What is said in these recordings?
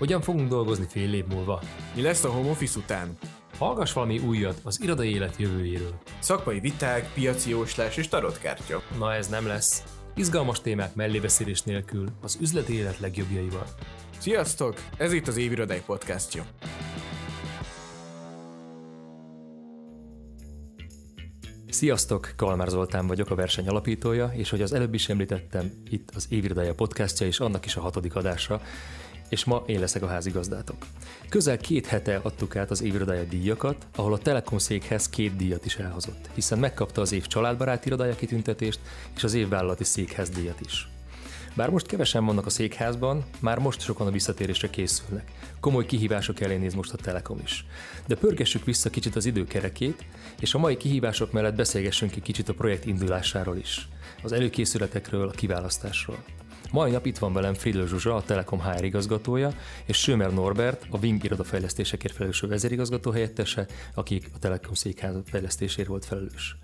Hogyan fogunk dolgozni fél év múlva? Mi lesz a home office után? Hallgass valami újat az irodai élet jövőjéről. Szakmai viták, piaci jóslás és tarotkártya. Na ez nem lesz. Izgalmas témák mellébeszélés nélkül az üzleti élet legjobbjaival. Sziasztok! Ez itt az Évirodai podcastja. Sziasztok, Kalmár Zoltán vagyok, a verseny alapítója, és hogy az előbb is említettem, itt az Évirodája podcastja, és annak is a hatodik adása, és ma én leszek a házigazdátok. Közel két hete adtuk át az évirodája díjakat, ahol a Telekom székhez két díjat is elhozott, hiszen megkapta az év családbarát irodája kitüntetést és az év vállalati székház díjat is. Bár most kevesen vannak a székházban, már most sokan a visszatérésre készülnek. Komoly kihívások elé néz most a Telekom is. De pörgessük vissza kicsit az időkerekét, és a mai kihívások mellett beszélgessünk egy kicsit a projekt indulásáról is. Az előkészületekről, a kiválasztásról. Mai nap itt van velem Friedl Zsuzsa, a Telekom HR igazgatója, és Sömer Norbert, a Wing irodafejlesztésekért felelős vezérigazgató helyettese, akik a Telekom székház fejlesztésért volt felelős.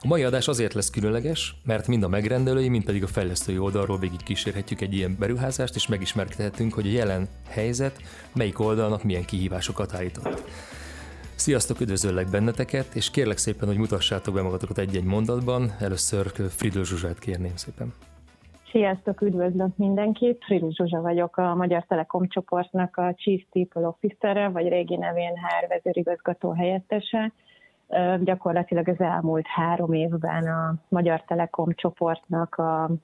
A mai adás azért lesz különleges, mert mind a megrendelői, mind pedig a fejlesztői oldalról végig kísérhetjük egy ilyen beruházást, és megismerkedhetünk, hogy a jelen helyzet melyik oldalnak milyen kihívásokat állított. Sziasztok, üdvözöllek benneteket, és kérlek szépen, hogy mutassátok be magatokat egy-egy mondatban. Először Friedl Zsuzsát kérném szépen. Sziasztok, üdvözlök mindenkit! Friru Zsuzsa vagyok a Magyar Telekom csoportnak a Chief People Officer, vagy régi nevén HR vezérigazgató helyettese. Gyakorlatilag az elmúlt három évben a Magyar Telekom csoportnak az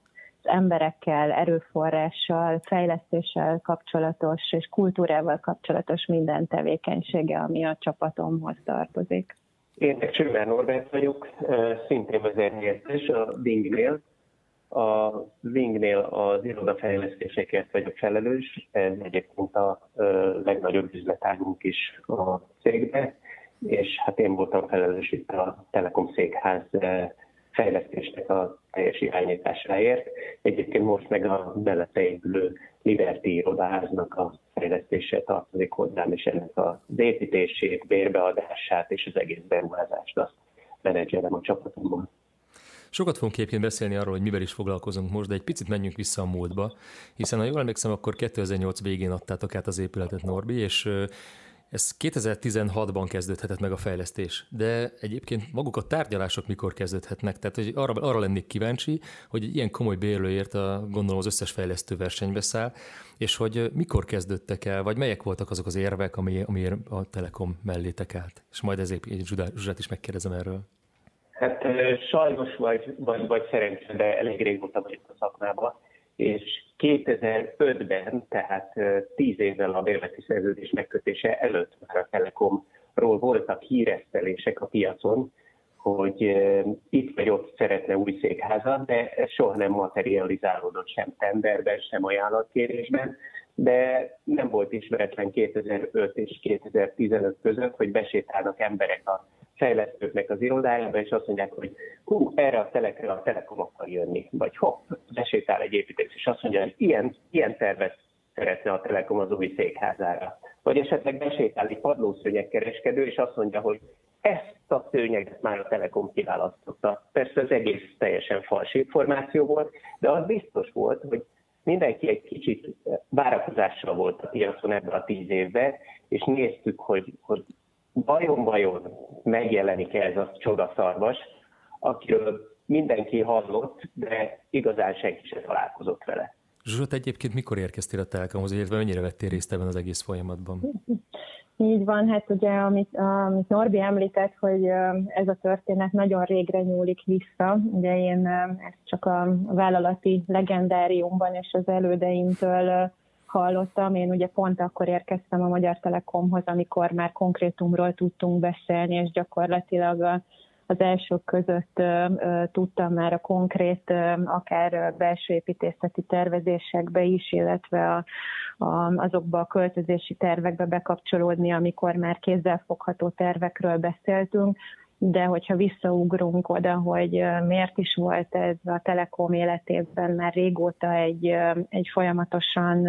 emberekkel, erőforrással, fejlesztéssel kapcsolatos és kultúrával kapcsolatos minden tevékenysége, ami a csapatomhoz tartozik. Én Csőmer Norbert vagyok, szintén vezérhelyettes a Dingnél, a Wingnél az irodafejlesztésekért vagyok felelős, ez egyébként a legnagyobb üzletágunk is a cégbe, és hát én voltam felelős itt a Telekom székház fejlesztésnek a teljes irányításáért. Egyébként most meg a mellette épülő Liberty irodaháznak a fejlesztése tartozik hozzám, és ennek az építését, bérbeadását és az egész beruházást azt menedzselem a csapatomban. Sokat fogunk képként beszélni arról, hogy mivel is foglalkozunk most, de egy picit menjünk vissza a múltba, hiszen ha jól emlékszem, akkor 2008 végén adtátok át az épületet Norbi, és ez 2016-ban kezdődhetett meg a fejlesztés, de egyébként maguk a tárgyalások mikor kezdődhetnek? Tehát hogy arra, arra lennék kíváncsi, hogy egy ilyen komoly bérlőért a, gondolom az összes fejlesztő versenybe száll, és hogy mikor kezdődtek el, vagy melyek voltak azok az érvek, ami, amiért a Telekom mellétek állt. És majd ezért Zsuzsát is megkérdezem erről. Hát sajnos vagy, vagy, vagy szerencsére, de elég régóta vagyok a szakmában, és 2005-ben, tehát 10 évvel a bérleti szerződés megkötése előtt már a Telekomról voltak híresztelések a piacon, hogy itt vagy ott szeretne új székházat, de ez soha nem materializálódott sem tenderben, sem ajánlatkérésben, de nem volt ismeretlen 2005 és 2015 között, hogy besétálnak emberek a fejlesztőknek az irodájába, és azt mondják, hogy hú, erre a telekre a Telekom akar jönni, vagy hopp, besétál egy építész, és azt mondja, hogy ilyen, ilyen tervet szeretne a Telekom az új székházára. Vagy esetleg besétál egy padlószőnyegkereskedő, és azt mondja, hogy ezt a szőnyeget már a Telekom kiválasztotta. Persze az egész teljesen fals információ volt, de az biztos volt, hogy mindenki egy kicsit várakozással volt a piacon ebben a tíz évben, és néztük, hogy, hogy vajon-vajon megjelenik ez a csodaszarvas, akiről mindenki hallott, de igazán senki sem találkozott vele. Zsuzsot, egyébként mikor érkeztél a Telekomhoz, illetve mennyire vettél részt ebben az egész folyamatban? Így van, hát ugye, amit, amit Norbi említett, hogy ez a történet nagyon régre nyúlik vissza. Ugye én ezt csak a vállalati legendáriumban és az elődeimtől hallottam. Én ugye pont akkor érkeztem a Magyar Telekomhoz, amikor már konkrétumról tudtunk beszélni, és gyakorlatilag az elsők között tudtam már a konkrét, akár belső építészeti tervezésekbe is, illetve a, a, azokba a költözési tervekbe bekapcsolódni, amikor már kézzelfogható tervekről beszéltünk de hogyha visszaugrunk oda, hogy miért is volt ez a Telekom életében már régóta egy, egy folyamatosan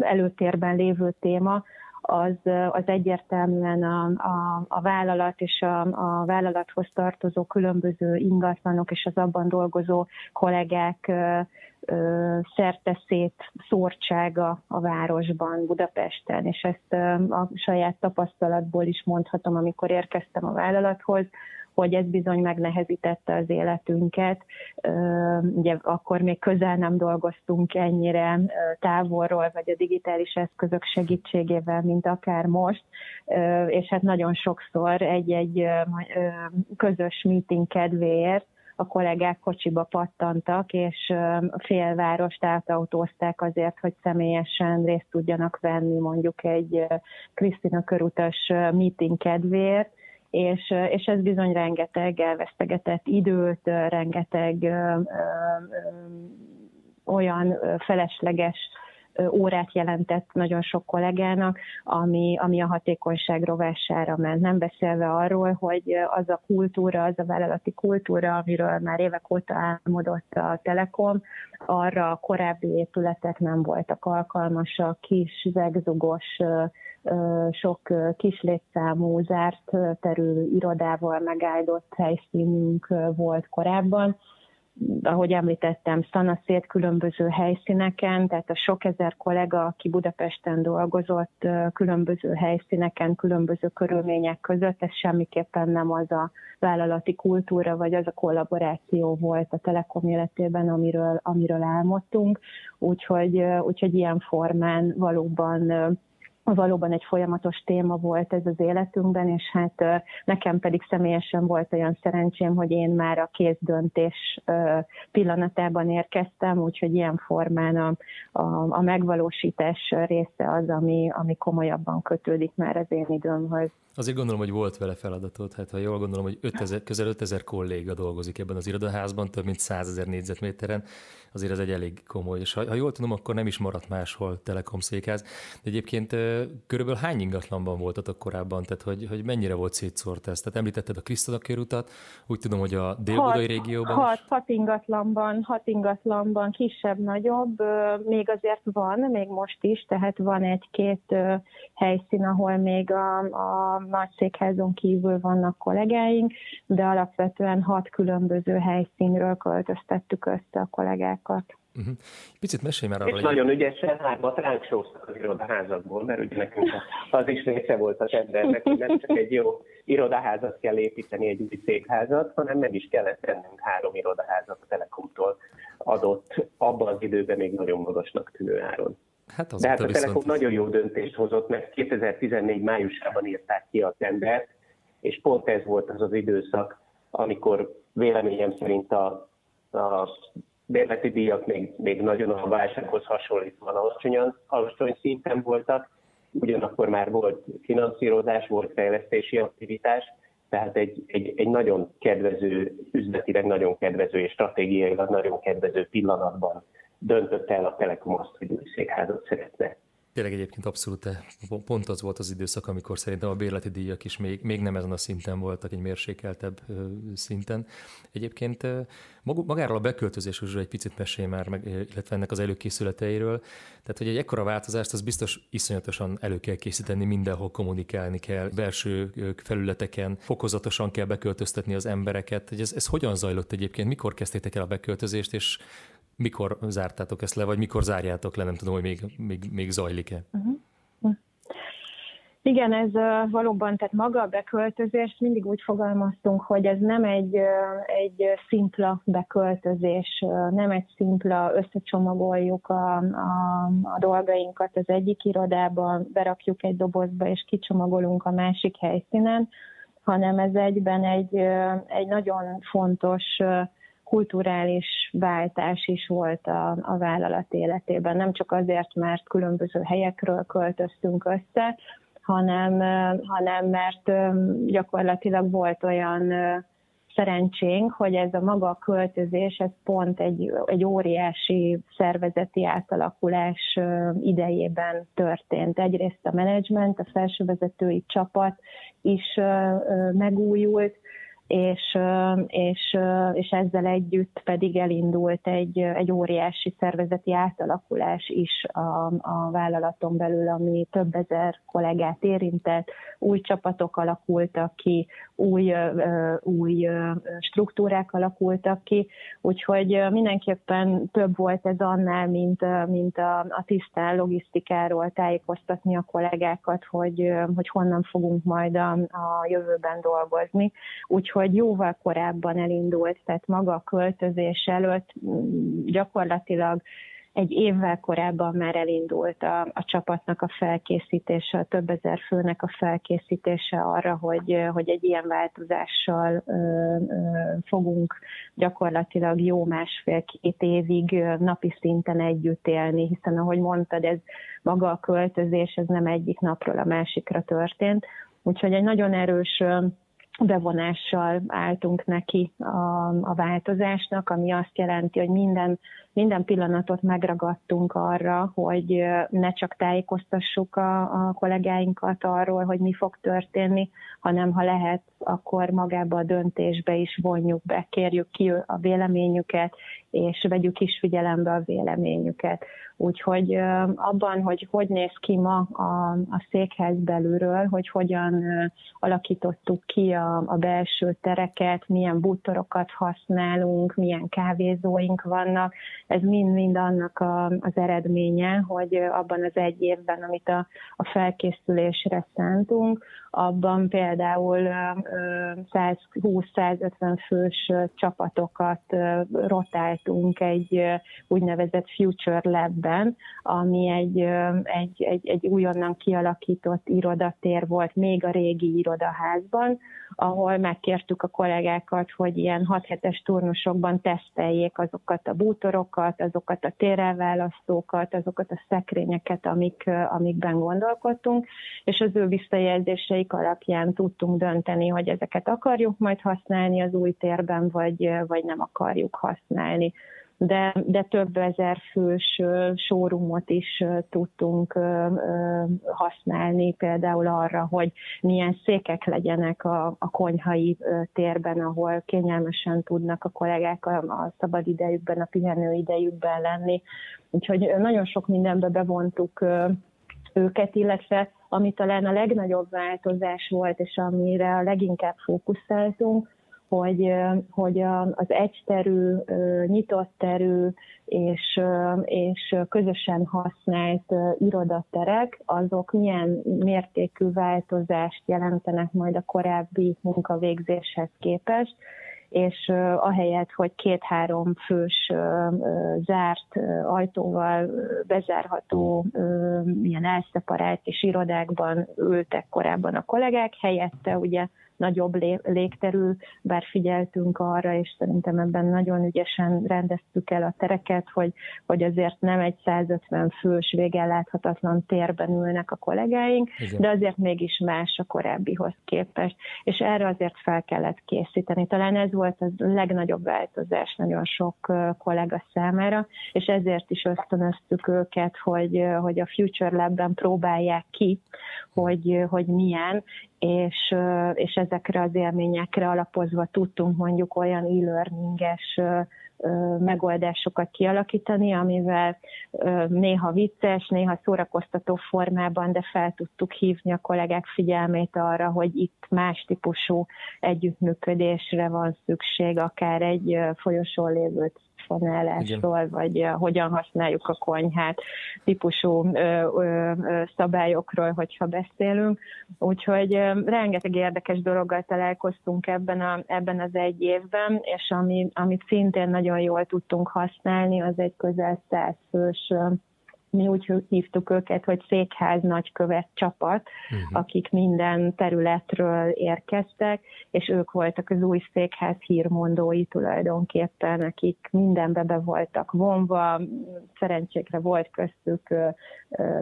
előtérben lévő téma, az, az egyértelműen a, a, a vállalat és a, a vállalathoz tartozó különböző ingatlanok és az abban dolgozó kollégák szerteszét szórtsága a városban, Budapesten, és ezt a saját tapasztalatból is mondhatom, amikor érkeztem a vállalathoz, hogy ez bizony megnehezítette az életünket. Ugye akkor még közel nem dolgoztunk ennyire távolról, vagy a digitális eszközök segítségével, mint akár most, és hát nagyon sokszor egy-egy közös meeting kedvéért a kollégák kocsiba pattantak, és félvárost átautózták azért, hogy személyesen részt tudjanak venni mondjuk egy Krisztina körutas meeting kedvéért, és, és ez bizony rengeteg elvesztegetett időt, rengeteg ö, ö, olyan felesleges órát jelentett nagyon sok kollégának, ami, ami a hatékonyság rovására ment. Nem beszélve arról, hogy az a kultúra, az a vállalati kultúra, amiről már évek óta álmodott a Telekom, arra a korábbi épületek nem voltak alkalmasak, kis, zegzugos, sok kis létszámú, zárt terű irodával megáldott helyszínünk volt korábban, ahogy említettem, szanaszét különböző helyszíneken, tehát a sok ezer kollega, aki Budapesten dolgozott, különböző helyszíneken, különböző körülmények között, ez semmiképpen nem az a vállalati kultúra, vagy az a kollaboráció volt a Telekom életében, amiről, amiről álmodtunk, úgyhogy, úgyhogy ilyen formán valóban valóban egy folyamatos téma volt ez az életünkben, és hát nekem pedig személyesen volt olyan szerencsém, hogy én már a kézdöntés pillanatában érkeztem, úgyhogy ilyen formán a, a, a megvalósítás része az, ami, ami komolyabban kötődik már az én időmhöz. Azért gondolom, hogy volt vele feladatot, hát ha jól gondolom, hogy 5000, közel 5000 kolléga dolgozik ebben az irodaházban, több mint 100 ezer négyzetméteren, azért ez egy elég komoly, és ha, ha jól tudom, akkor nem is maradt máshol Telekom székház. De egyébként körülbelül hány ingatlanban voltatok korábban, tehát hogy, hogy mennyire volt szétszórt ez? Tehát említetted a Krisztina körutat, úgy tudom, hogy a délbudai régióban hat, is. hat ingatlanban, hat ingatlanban, kisebb, nagyobb, még azért van, még most is, tehát van egy-két helyszín, ahol még a, a nagy székházon kívül vannak kollégáink, de alapvetően hat különböző helyszínről költöztettük össze a kollégákat. Uh-huh. Picit mesélj már arról. És nagyon ügyesen hármat ránk sóztak az irodaházakból, mert ugye nekünk az is része volt a tendernek, hogy nem csak egy jó irodaházat kell építeni, egy új székházat, hanem meg is kellett tennünk három irodaházat a Telekomtól adott abban az időben még nagyon magasnak tűnő áron. Hát De hát a Telekom viszont... nagyon jó döntést hozott, mert 2014 májusában írták ki a tendert, és pont ez volt az az időszak, amikor véleményem szerint a, a bérleti díjak még, még nagyon a válsághoz hasonlítva alacsonyan, alacsony szinten voltak, ugyanakkor már volt finanszírozás, volt fejlesztési aktivitás, tehát egy, egy, egy nagyon kedvező, üzletileg nagyon kedvező és stratégiailag nagyon kedvező pillanatban döntött el a Telekom azt, hogy új székházat szeretne Tényleg egyébként abszolút pont az volt az időszak, amikor szerintem a bérleti díjak is még, még nem ezen a szinten voltak, egy mérsékeltebb szinten. Egyébként magáról a beköltözésről egy picit mesélj már, meg, illetve ennek az előkészületeiről. Tehát, hogy egy ekkora változást, az biztos iszonyatosan elő kell készíteni, mindenhol kommunikálni kell, belső felületeken, fokozatosan kell beköltöztetni az embereket. Hogy ez, ez hogyan zajlott egyébként, mikor kezdtétek el a beköltözést, és mikor zártátok ezt le, vagy mikor zárjátok le, nem tudom, hogy még, még, még zajlik-e. Uh-huh. Igen, ez valóban, tehát maga a beköltözés, mindig úgy fogalmaztunk, hogy ez nem egy, egy szimpla beköltözés, nem egy szimpla összecsomagoljuk a, a, a dolgainkat az egyik irodában, berakjuk egy dobozba és kicsomagolunk a másik helyszínen, hanem ez egyben egy, egy nagyon fontos kulturális váltás is volt a, a vállalat életében. Nem csak azért, mert különböző helyekről költöztünk össze, hanem, hanem mert gyakorlatilag volt olyan szerencsénk, hogy ez a maga a költözés, ez pont egy, egy óriási szervezeti átalakulás idejében történt. Egyrészt a menedzsment, a felsővezetői csapat is megújult, és, és, és ezzel együtt pedig elindult egy, egy óriási szervezeti átalakulás is a, a vállalaton belül, ami több ezer kollégát érintett, új csapatok alakultak ki, új, új struktúrák alakultak ki, úgyhogy mindenképpen több volt ez annál, mint, mint a, a tisztán logisztikáról tájékoztatni a kollégákat, hogy, hogy honnan fogunk majd a, a jövőben dolgozni. Úgyhogy jóval korábban elindult, tehát maga a költözés előtt gyakorlatilag egy évvel korábban már elindult a, a csapatnak a felkészítése, a több ezer főnek a felkészítése arra, hogy, hogy egy ilyen változással ö, ö, fogunk gyakorlatilag jó másfél-két évig napi szinten együtt élni, hiszen ahogy mondtad, ez maga a költözés, ez nem egyik napról a másikra történt, úgyhogy egy nagyon erős bevonással álltunk neki a, a változásnak, ami azt jelenti, hogy minden, minden pillanatot megragadtunk arra, hogy ne csak tájékoztassuk a, a kollégáinkat arról, hogy mi fog történni, hanem ha lehet, akkor magába a döntésbe is vonjuk be, kérjük ki a véleményüket, és vegyük is figyelembe a véleményüket. Úgyhogy abban, hogy hogy néz ki ma a, a székház belülről, hogy hogyan alakítottuk ki a, a belső tereket, milyen bútorokat használunk, milyen kávézóink vannak, ez mind-mind annak a, az eredménye, hogy abban az egy évben, amit a, a felkészülésre szántunk, abban például 120-150 fős csapatokat rotáltunk egy úgynevezett Future Lab-ben, ami egy, egy, egy, egy újonnan kialakított irodatér volt még a régi irodaházban, ahol megkértük a kollégákat, hogy ilyen 6 hetes turnusokban teszteljék azokat a bútorokat, azokat a térelválasztókat, azokat a szekrényeket, amik, amikben gondolkodtunk, és az ő visszajelzéseik alapján tudtunk dönteni, hogy ezeket akarjuk majd használni az új térben, vagy, vagy nem akarjuk használni de, de több ezer fős showroomot is tudtunk használni, például arra, hogy milyen székek legyenek a, a konyhai térben, ahol kényelmesen tudnak a kollégák a, a szabad idejükben, a pihenő idejükben lenni. Úgyhogy nagyon sok mindenbe bevontuk őket, illetve ami talán a legnagyobb változás volt, és amire a leginkább fókuszáltunk, hogy, hogy az egyterű, nyitott terű és, és közösen használt irodaterek, azok milyen mértékű változást jelentenek majd a korábbi munkavégzéshez képest, és ahelyett, hogy két-három fős zárt ajtóval bezárható ilyen elszeparált és irodákban ültek korábban a kollégák, helyette ugye nagyobb légterű, bár figyeltünk arra, és szerintem ebben nagyon ügyesen rendeztük el a tereket, hogy, hogy azért nem egy 150 fős végelláthatatlan térben ülnek a kollégáink, Igen. de azért mégis más a korábbihoz képest. És erre azért fel kellett készíteni. Talán ez volt a legnagyobb változás nagyon sok kollega számára, és ezért is ösztönöztük őket, hogy, hogy a Future Lab-ben próbálják ki, hogy, hogy milyen, és, és ezekre az élményekre alapozva tudtunk mondjuk olyan e-learninges megoldásokat kialakítani, amivel néha vicces, néha szórakoztató formában, de fel tudtuk hívni a kollégák figyelmét arra, hogy itt más típusú együttműködésre van szükség, akár egy folyosón lévő fonálásról, vagy uh, hogyan használjuk a konyhát, típusú ö, ö, szabályokról, hogyha beszélünk. Úgyhogy ö, rengeteg érdekes dologgal találkoztunk ebben, a, ebben az egy évben, és ami, amit szintén nagyon jól tudtunk használni, az egy közel száz fős mi úgy hívtuk őket, hogy székház nagykövet csapat, uh-huh. akik minden területről érkeztek, és ők voltak az új székház hírmondói tulajdonképpen, akik mindenbe be voltak vonva, szerencsékre volt köztük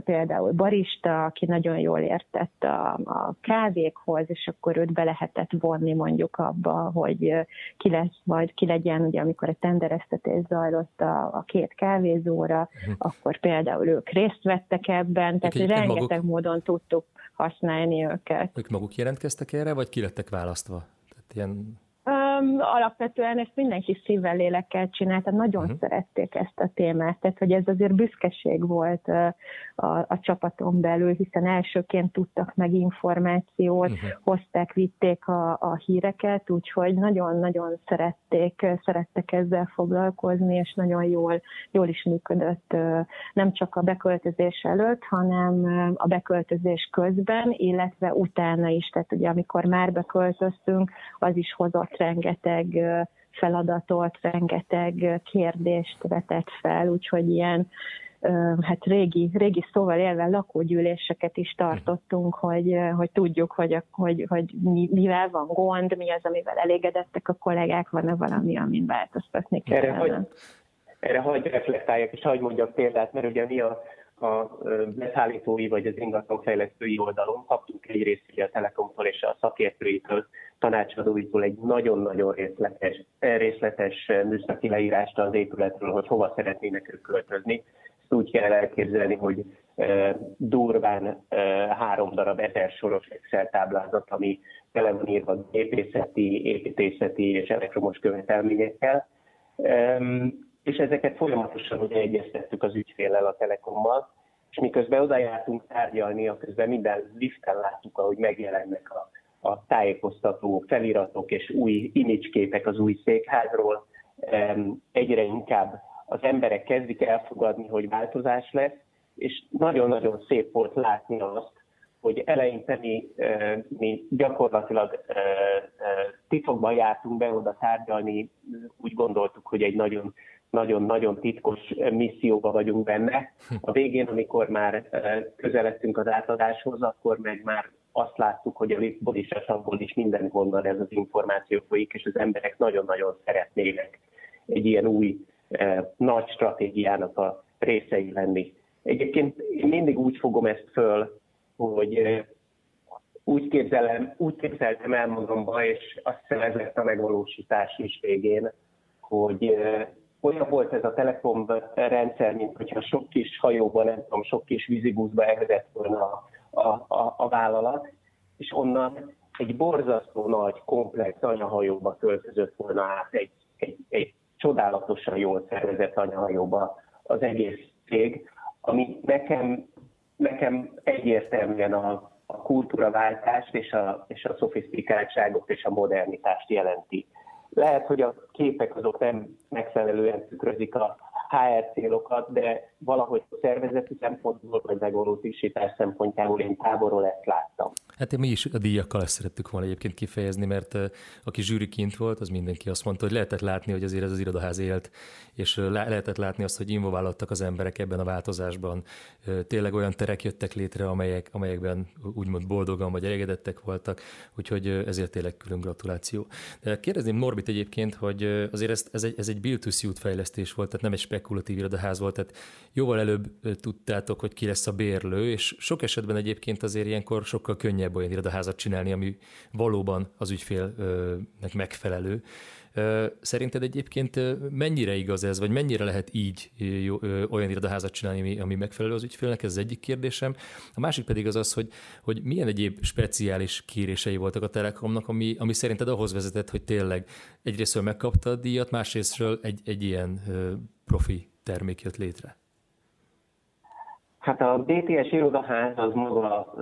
például barista, aki nagyon jól értett a, a kávékhoz, és akkor őt be lehetett vonni mondjuk abba, hogy ki lesz, vagy ki legyen, ugye amikor a tendereztetés zajlott a, a két kávézóra, uh-huh. akkor például ők részt vettek ebben, tehát ők rengeteg maguk, módon tudtuk használni őket. Ők maguk jelentkeztek erre, vagy ki lettek választva? Tehát ilyen um, alapvetően ezt mindenki szívvel, lélekkel csinálta, nagyon uh-huh. szerették ezt a témát, tehát hogy ez azért büszkeség volt uh, a, a csapaton belül, hiszen elsőként tudtak meg információt, uh-huh. hozták, vitték a, a híreket, úgyhogy nagyon-nagyon szerették, szerettek ezzel foglalkozni, és nagyon jól, jól is működött uh, nem csak a beköltözés előtt, hanem a beköltözés közben, illetve utána is, tehát ugye amikor már beköltöztünk, az is hozott rengeteg feladatot, rengeteg kérdést vetett fel, úgyhogy ilyen hát régi, régi szóval élve lakógyűléseket is tartottunk, hogy, hogy tudjuk, hogy, hogy, hogy mivel van gond, mi az, amivel elégedettek a kollégák, van-e valami, amin változtatni kell. Erre, erre hagyj reflektáljak, és hagyj mondjak példát, mert ugye mi a a beszállítói vagy az ingatlanfejlesztői oldalon kaptunk egyrészt ugye a Telekomtól és a szakértőitől, tanácsadóitól egy nagyon-nagyon részletes, részletes műszaki leírást az épületről, hogy hova szeretnének ők költözni. Ezt úgy kell elképzelni, hogy durván három darab ezer soros Excel táblázat, ami tele van írva épészeti, építészeti és elektromos követelményekkel. És ezeket folyamatosan ugye egyeztettük az ügyféllel, a Telekommal, és miközben oda jártunk tárgyalni, a közben minden liften láttuk, ahogy megjelennek a, a tájékoztató feliratok és új imageképek az új székházról. Egyre inkább az emberek kezdik elfogadni, hogy változás lesz, és nagyon-nagyon szép volt látni azt, hogy eleinte mi, mi gyakorlatilag titokban jártunk be oda tárgyalni, úgy gondoltuk, hogy egy nagyon nagyon-nagyon titkos misszióba vagyunk benne. A végén, amikor már közeledtünk az átadáshoz, akkor meg már azt láttuk, hogy a liftból is, a savból is mindenhonnan ez az információ folyik, és az emberek nagyon-nagyon szeretnének egy ilyen új nagy stratégiának a részei lenni. Egyébként én mindig úgy fogom ezt föl, hogy úgy, képzelem, úgy képzeltem el magamban, és azt hiszem ez lett a megvalósítás is végén, hogy olyan volt ez a Telekom rendszer, mint hogyha sok kis hajóban, nem tudom, sok kis vízibuszba elvezett volna a, a, a, a vállalat, és onnan egy borzasztó nagy, komplex anyahajóba költözött volna át egy, egy, egy csodálatosan jól szervezett anyahajóba az egész cég, ami nekem, nekem egyértelműen a, a kultúraváltást és a, és a szofisztikáltságot és a modernitást jelenti. Lehet, hogy a képek azok nem megfelelően tükrözik a HR célokat, de valahogy szervezeti szempontból vagy megvalósítás szempontjából én távolról ezt láttam. Hát mi is a díjakkal ezt szerettük volna egyébként kifejezni, mert aki zsűri kint volt, az mindenki azt mondta, hogy lehetett látni, hogy azért ez az irodaház élt, és lehetett látni azt, hogy involválódtak az emberek ebben a változásban. Tényleg olyan terek jöttek létre, amelyek, amelyekben úgymond boldogan vagy elégedettek voltak, úgyhogy ezért tényleg külön gratuláció. De kérdezném Norbit egyébként, hogy azért ez, ez egy, ez egy build fejlesztés volt, tehát nem egy spekulatív irodaház volt, tehát jóval előbb tudtátok, hogy ki lesz a bérlő, és sok esetben egyébként azért ilyenkor sokkal könnyebb olyan irodaházat csinálni, ami valóban az ügyfélnek megfelelő. Szerinted egyébként mennyire igaz ez, vagy mennyire lehet így olyan irodaházat csinálni, ami megfelelő az ügyfélnek? Ez az egyik kérdésem. A másik pedig az az, hogy, hogy milyen egyéb speciális kérései voltak a Telekomnak, ami, ami szerinted ahhoz vezetett, hogy tényleg egyrésztről megkapta a díjat, másrésztről egy, egy ilyen profi termék jött létre? Hát a BTS irodaház az maga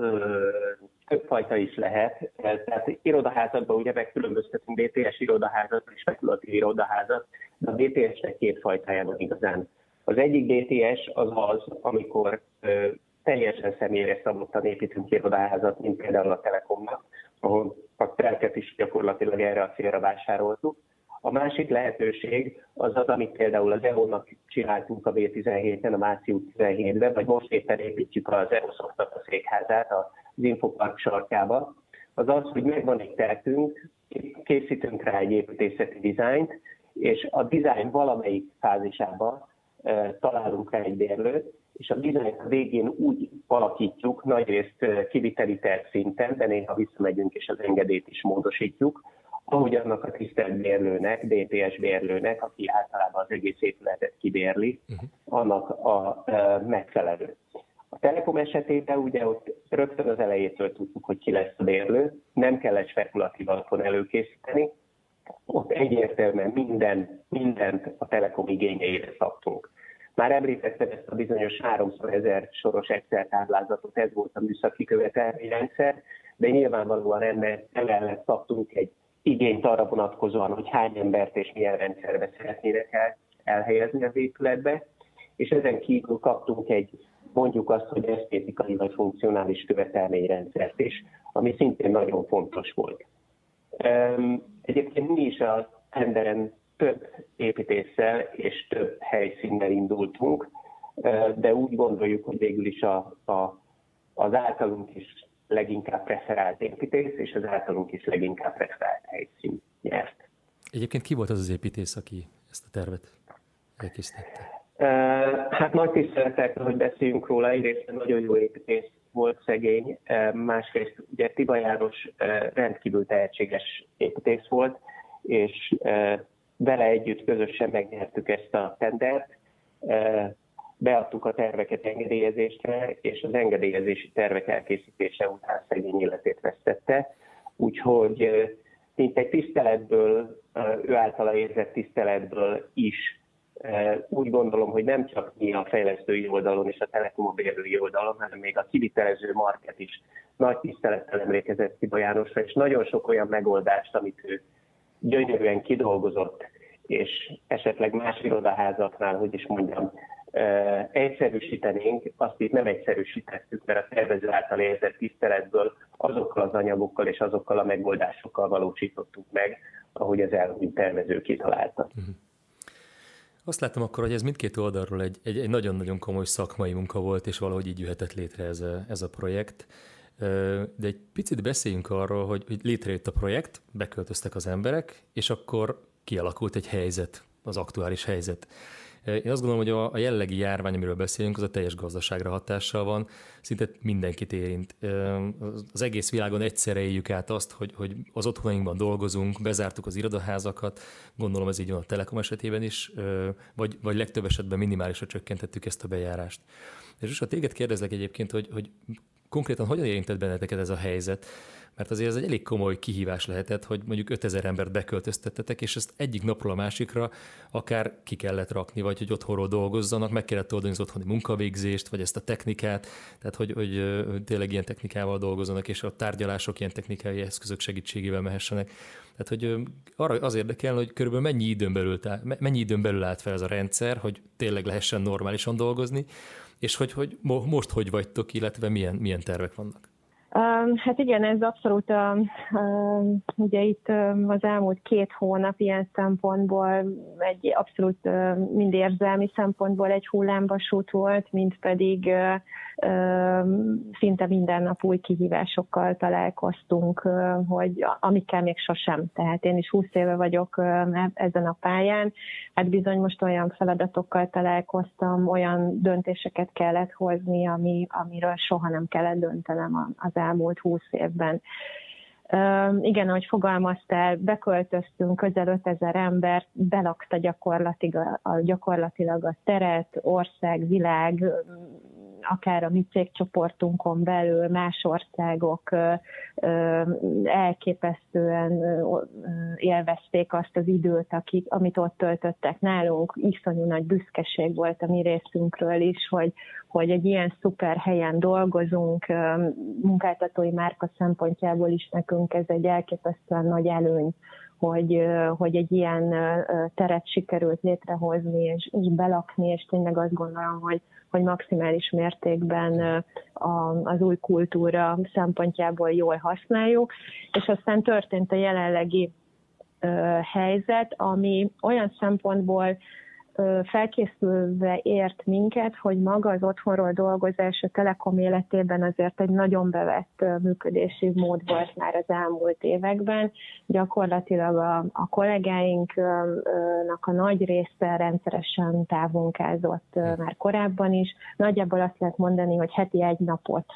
többfajta is lehet. Tehát irodaházatban ugye megkülönböztetünk BTS irodaházat és spekulatív irodaházat, de a BTS-nek két fajtája igazán. Az egyik BTS az az, amikor ö, teljesen személyre szabottan építünk irodaházat, mint például a Telekomnak, ahol a telket is gyakorlatilag erre a célra vásároltuk. A másik lehetőség az az, amit például az EO-nak csináltunk a B17-en, a Március 17-ben, vagy most éppen építjük az EOSZoknak a székházát az Infopark sarkába, az az, hogy megvan egy teltünk, készítünk rá egy építészeti dizájnt, és a dizájn valamelyik fázisában e, találunk rá egy bérlőt, és a dizájn végén úgy alakítjuk, nagyrészt kiviteli terv szinten, de néha visszamegyünk és az engedélyt is módosítjuk, ahogy annak a tisztelt bérlőnek, DPS bérlőnek, aki általában az egész épületet kibérli, uh-huh. annak a e, megfelelő. A Telekom esetében ugye ott rögtön az elejétől tudtuk, hogy ki lesz a bérlő, nem kellett spekulatív alapon előkészíteni, ott egyértelműen minden, mindent a Telekom igényeire szabtunk. Már említettem ezt a bizonyos 300 ezer soros Excel táblázatot, ez volt a műszaki követelményrendszer, de nyilvánvalóan ennek emellett szabtunk egy igényt arra vonatkozóan, hogy hány embert és milyen rendszerbe szeretnének el, elhelyezni az épületbe, és ezen kívül kaptunk egy mondjuk azt, hogy esztétikai vagy funkcionális követelményrendszert is, ami szintén nagyon fontos volt. Egyébként mi is a tenderen több építéssel és több helyszínnel indultunk, de úgy gondoljuk, hogy végül is a, a, az általunk is leginkább preferált építész, és az általunk is leginkább preferált helyszín nyert. Egyébként ki volt az az építész, aki ezt a tervet elkészítette? Hát nagy tiszteletek, hogy beszéljünk róla, egyrészt nagyon jó építész volt szegény, másrészt ugye Tiba János rendkívül tehetséges építész volt, és vele együtt közösen megnyertük ezt a tendert, beadtuk a terveket engedélyezésre, és az engedélyezési tervek elkészítése után szegény életét vesztette. Úgyhogy mint egy tiszteletből, ő általa érzett tiszteletből is úgy gondolom, hogy nem csak mi a fejlesztői oldalon és a Telekom a bérlői oldalon, hanem még a kivitelező market is nagy tisztelettel emlékezett Tiba Jánosra, és nagyon sok olyan megoldást, amit ő gyönyörűen kidolgozott, és esetleg más irodaházaknál, hogy is mondjam, egyszerűsítenénk, azt itt nem egyszerűsítettük, mert a tervező által érzett tiszteletből azokkal az anyagokkal és azokkal a megoldásokkal valósítottuk meg, ahogy az elmúlt tervező kitalálta. Uh-huh. Azt láttam akkor, hogy ez mindkét oldalról egy, egy, egy nagyon-nagyon komoly szakmai munka volt, és valahogy így jöhetett létre ez a, ez a projekt. De egy picit beszéljünk arról, hogy, hogy létrejött a projekt, beköltöztek az emberek, és akkor kialakult egy helyzet, az aktuális helyzet. Én azt gondolom, hogy a, jellegi járvány, amiről beszélünk, az a teljes gazdaságra hatással van, szinte mindenkit érint. Az egész világon egyszerre éljük át azt, hogy, hogy az otthonainkban dolgozunk, bezártuk az irodaházakat, gondolom ez így van a Telekom esetében is, vagy, vagy legtöbb esetben minimálisra csökkentettük ezt a bejárást. És a téged kérdezlek egyébként, hogy, hogy konkrétan hogyan érintett benneteket ez a helyzet? Mert azért ez egy elég komoly kihívás lehetett, hogy mondjuk 5000 embert beköltöztettetek, és ezt egyik napról a másikra akár ki kellett rakni, vagy hogy otthonról dolgozzanak, meg kellett oldani az otthoni munkavégzést, vagy ezt a technikát, tehát hogy, hogy tényleg ilyen technikával dolgozzanak, és a tárgyalások ilyen technikai eszközök segítségével mehessenek. Tehát, hogy arra az érdekel, hogy körülbelül mennyi időn belül, mennyi időn belül állt fel ez a rendszer, hogy tényleg lehessen normálisan dolgozni, és hogy, hogy most hogy vagytok, illetve milyen, milyen tervek vannak? Hát igen, ez abszolút, ugye itt az elmúlt két hónap ilyen szempontból egy abszolút mind érzelmi szempontból egy hullámvasút volt, mint pedig szinte minden nap új kihívásokkal találkoztunk, hogy amikkel még sosem. Tehát én is 20 éve vagyok e-, ezen a pályán, hát bizony most olyan feladatokkal találkoztam, olyan döntéseket kellett hozni, ami, amiről soha nem kellett döntenem az elmúlt 20 évben. Igen, ahogy fogalmaztál, beköltöztünk, közel 5000 ember, belakta gyakorlatilag, gyakorlatilag a teret, ország, világ, akár a mi cégcsoportunkon belül más országok elképesztően élvezték azt az időt, akik, amit ott töltöttek nálunk. Iszonyú nagy büszkeség volt a mi részünkről is, hogy, hogy egy ilyen szuper helyen dolgozunk, munkáltatói márka szempontjából is nekünk ez egy elképesztően nagy előny, hogy, hogy egy ilyen teret sikerült létrehozni és, és belakni, és tényleg azt gondolom, hogy, hogy maximális mértékben az új kultúra szempontjából jól használjuk, és aztán történt a jelenlegi helyzet, ami olyan szempontból felkészülve ért minket, hogy maga az otthonról dolgozás a Telekom életében azért egy nagyon bevett működési mód volt már az elmúlt években. Gyakorlatilag a, a kollégáinknak a nagy része rendszeresen távunkázott már korábban is. Nagyjából azt lehet mondani, hogy heti egy napot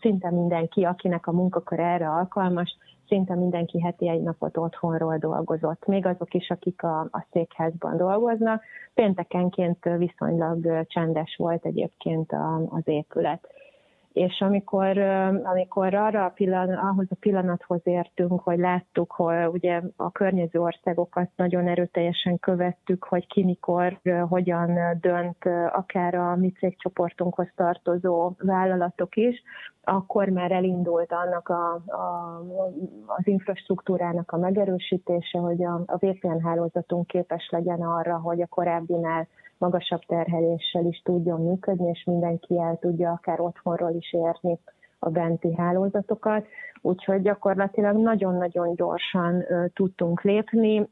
szinte mindenki, akinek a munkakör erre alkalmas, szinte mindenki heti egy napot otthonról dolgozott, még azok is, akik a, a székházban dolgoznak. Péntekenként viszonylag csendes volt egyébként az épület. És amikor, amikor arra a pillanat, ahhoz a pillanathoz értünk, hogy láttuk, hogy ugye a környező országokat nagyon erőteljesen követtük, hogy ki mikor, hogyan dönt akár a mi cégcsoportunkhoz tartozó vállalatok is, akkor már elindult annak a, a, az infrastruktúrának a megerősítése, hogy a, a VPN hálózatunk képes legyen arra, hogy a korábbinál magasabb terheléssel is tudjon működni, és mindenki el tudja akár otthonról is érni a benti hálózatokat, úgyhogy gyakorlatilag nagyon-nagyon gyorsan uh, tudtunk lépni. Uh,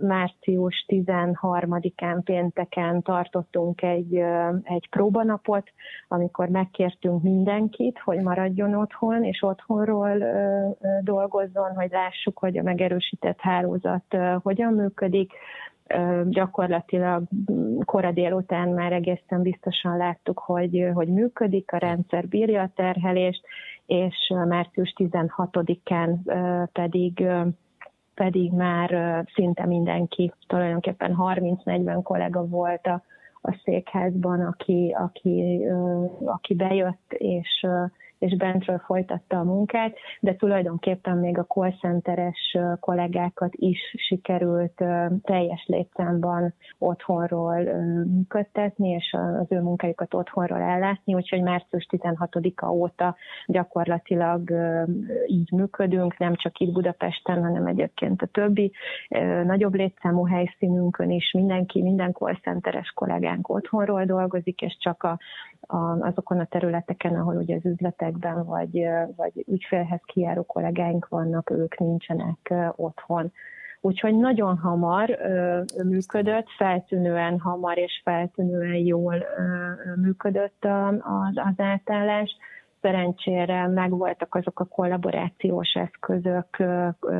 március 13-án pénteken tartottunk egy, uh, egy próbanapot, amikor megkértünk mindenkit, hogy maradjon otthon, és otthonról dolgozzon, hogy lássuk, hogy a megerősített hálózat hogyan működik gyakorlatilag kora délután már egészen biztosan láttuk, hogy, hogy működik, a rendszer bírja a terhelést, és március 16-án pedig pedig már szinte mindenki, tulajdonképpen 30-40 kollega volt a, a székházban, aki, aki, aki bejött, és, és bentről folytatta a munkát, de tulajdonképpen még a call centeres kollégákat is sikerült teljes létszámban otthonról működtetni, és az ő munkájukat otthonról ellátni, úgyhogy március 16-a óta gyakorlatilag így működünk, nem csak itt Budapesten, hanem egyébként a többi nagyobb létszámú helyszínünkön is. Mindenki, minden call centeres kollégánk otthonról dolgozik, és csak a, a, azokon a területeken, ahol ugye az üzletekben vagy, vagy ügyfélhez kijáró kollégáink vannak, ők nincsenek otthon. Úgyhogy nagyon hamar működött, feltűnően hamar és feltűnően jól működött a, az, az átállás. Szerencsére megvoltak azok a kollaborációs eszközök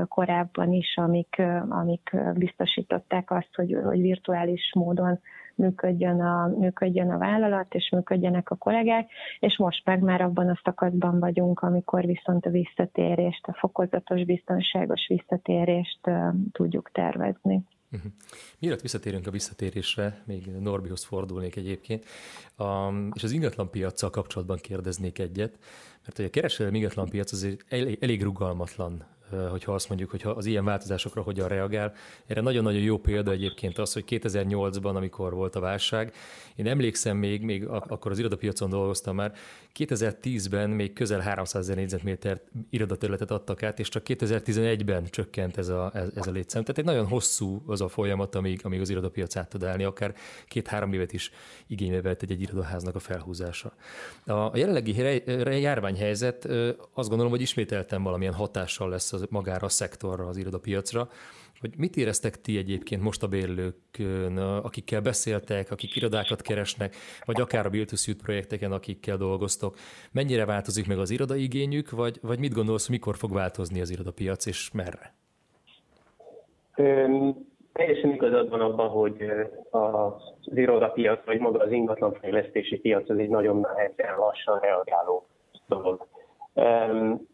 korábban is, amik, amik biztosították azt, hogy, hogy virtuális módon működjön a, működjön a vállalat, és működjenek a kollégák, és most meg már abban a szakaszban vagyunk, amikor viszont a visszatérést, a fokozatos, biztonságos visszatérést tudjuk tervezni. Uh-huh. Mielőtt visszatérünk a visszatérésre, még Norbihoz fordulnék egyébként, um, és az ingatlan piacsal kapcsolatban kérdeznék egyet, mert hogy a kereskedelmi ingatlan piac azért elég, elég rugalmatlan hogyha azt mondjuk, hogy az ilyen változásokra hogyan reagál. Erre nagyon-nagyon jó példa egyébként az, hogy 2008-ban, amikor volt a válság, én emlékszem még, még akkor az irodapiacon dolgoztam már, 2010-ben még közel 300 ezer négyzetméter irodaterületet adtak át, és csak 2011-ben csökkent ez a, ez, ez a létszám. Tehát egy nagyon hosszú az a folyamat, amíg, amíg az irodapiac át tud állni, akár két-három évet is igénybe vett egy, egy irodaháznak a felhúzása. A, a jelenlegi járványhelyzet azt gondolom, hogy ismételten valamilyen hatással lesz az, magára a szektorra, az irodapiacra, hogy mit éreztek ti egyébként most a bérlőkön, akikkel beszéltek, akik irodákat keresnek, vagy akár a Build projekteken, akikkel dolgoztok. Mennyire változik meg az irodaigényük, vagy, vagy mit gondolsz, mikor fog változni az irodapiac, és merre? Ön, teljesen igazad van abban, hogy az irodapiac, vagy maga az ingatlanfejlesztési piac az egy nagyon nehezen lassan reagáló dolog.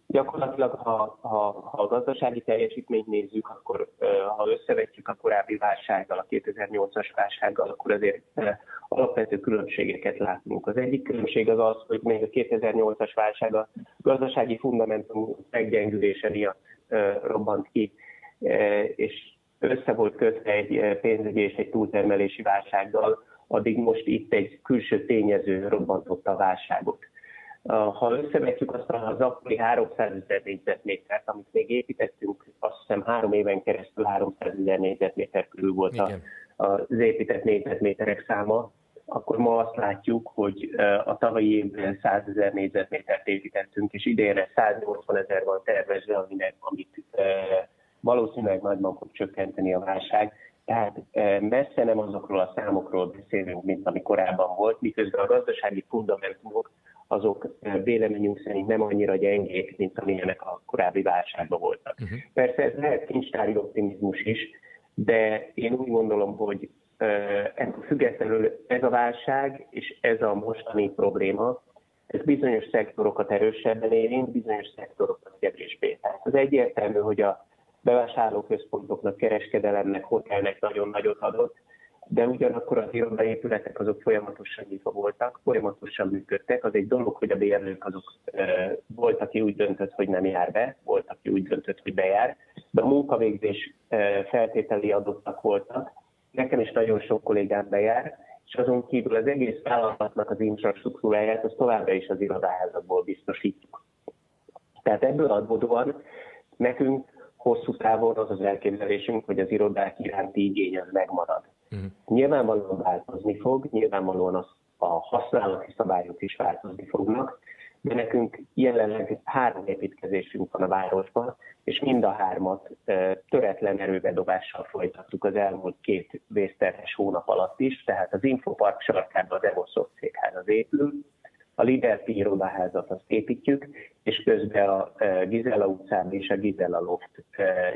Gyakorlatilag, ha, ha, ha a gazdasági teljesítményt nézzük, akkor ha összevetjük a korábbi válsággal, a 2008-as válsággal, akkor azért alapvető különbségeket látunk. Az egyik különbség az az, hogy még a 2008-as válság a gazdasági fundamentum meggyengülése miatt robbant ki, és össze volt kötve egy pénzügyi és egy túltermelési válsággal, addig most itt egy külső tényező robbantotta a válságot. Ha összevetjük azt az akkori 300 ezer négyzetmétert, amit még építettünk, azt hiszem három éven keresztül 300 ezer négyzetméter körül volt a, az épített négyzetméterek száma, akkor ma azt látjuk, hogy a tavalyi évben 100 ezer négyzetmétert építettünk, és idénre 180 ezer van tervezve, aminek, amit valószínűleg nagyban fog csökkenteni a válság. Tehát messze nem azokról a számokról beszélünk, mint ami korábban volt, miközben a gazdasági fundamentumok azok véleményünk szerint nem annyira gyengék, mint amilyenek a korábbi válságban voltak. Uh-huh. Persze ez lehet kincstári optimizmus is, de én úgy gondolom, hogy ettől függetlenül ez a válság és ez a mostani probléma, ez bizonyos szektorokat erősebben érint, bizonyos szektorokat kevésbé. Tehát az egyértelmű, hogy a bevásárlóközpontoknak, kereskedelemnek, hotelnek nagyon nagyot adott, de ugyanakkor az irodaépületek azok folyamatosan nyitva voltak, folyamatosan működtek. Az egy dolog, hogy a bérlők azok e, volt, aki úgy döntött, hogy nem jár be, volt, aki úgy döntött, hogy bejár, de a munkavégzés e, feltételi adottak voltak. Nekem is nagyon sok kollégám bejár, és azon kívül az egész vállalatnak az infrastruktúráját, az továbbra is az irodaházakból biztosítjuk. Tehát ebből adódóan nekünk hosszú távon az az elképzelésünk, hogy az irodák iránti igény az megmarad. Uh-huh. Nyilvánvalóan változni fog, nyilvánvalóan az, a használati szabályok is változni fognak, de nekünk jelenleg három építkezésünk van a városban, és mind a hármat töretlen erőbedobással folytattuk az elmúlt két vészterhes hónap alatt is, tehát az Infopark sarkában az Evosoft székház az épül, a Liberty irodaházat azt építjük, és közben a Gizella utcán és a Gizella Loft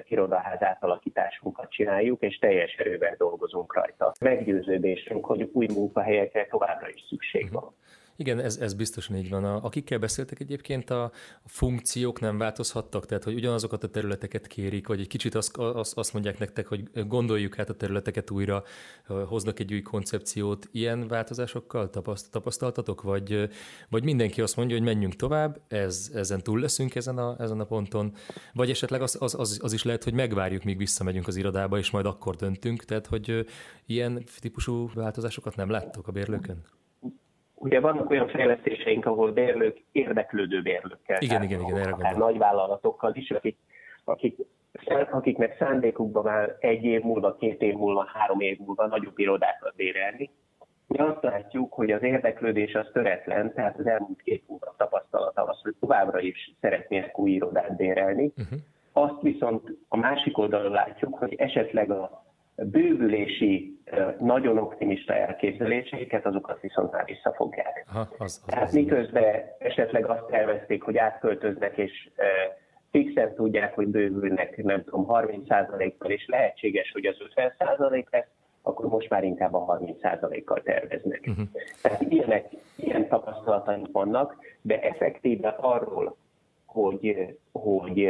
irodaház átalakításunkat csináljuk, és teljes erővel dolgozunk rajta. Meggyőződésünk, hogy új munkahelyekre továbbra is szükség van. Igen, ez, ez biztosan így van. A, akikkel beszéltek egyébként, a, a funkciók nem változhattak, tehát hogy ugyanazokat a területeket kérik, vagy egy kicsit azt, azt, azt mondják nektek, hogy gondoljuk át a területeket újra, hoznak egy új koncepciót. Ilyen változásokkal tapaszt, tapasztaltatok, vagy, vagy mindenki azt mondja, hogy menjünk tovább, ez, ezen túl leszünk ezen a, ezen a ponton, vagy esetleg az, az, az, az is lehet, hogy megvárjuk, míg visszamegyünk az irodába, és majd akkor döntünk, tehát hogy ilyen típusú változásokat nem láttok a bérlőkön? Ugye vannak olyan fejlesztéseink, ahol bérlők érdeklődő bérlőkkel. Igen, igen, igen, erre gondolom. Nagy vállalatokkal is, akik, akik, akiknek szándékukban már egy év múlva, két év múlva, három év múlva nagyobb irodákat bérelni. Mi azt látjuk, hogy az érdeklődés az töretlen, tehát az elmúlt két hónap tapasztalata az, hogy továbbra is szeretnének új irodát bérelni. Uh-huh. Azt viszont a másik oldalon látjuk, hogy esetleg a bővülési nagyon optimista elképzeléseiket, azokat viszont már visszafogják. Aha, az, az, Tehát az miközben esetleg azt tervezték, hogy átköltöznek, és fixen tudják, hogy bővülnek, nem tudom, 30%-kal, és lehetséges, hogy az 50% lesz, akkor most már inkább a 30%-kal terveznek. Uh-huh. Tehát ilyenek, ilyen tapasztalataink vannak, de effektíve arról, hogy, hogy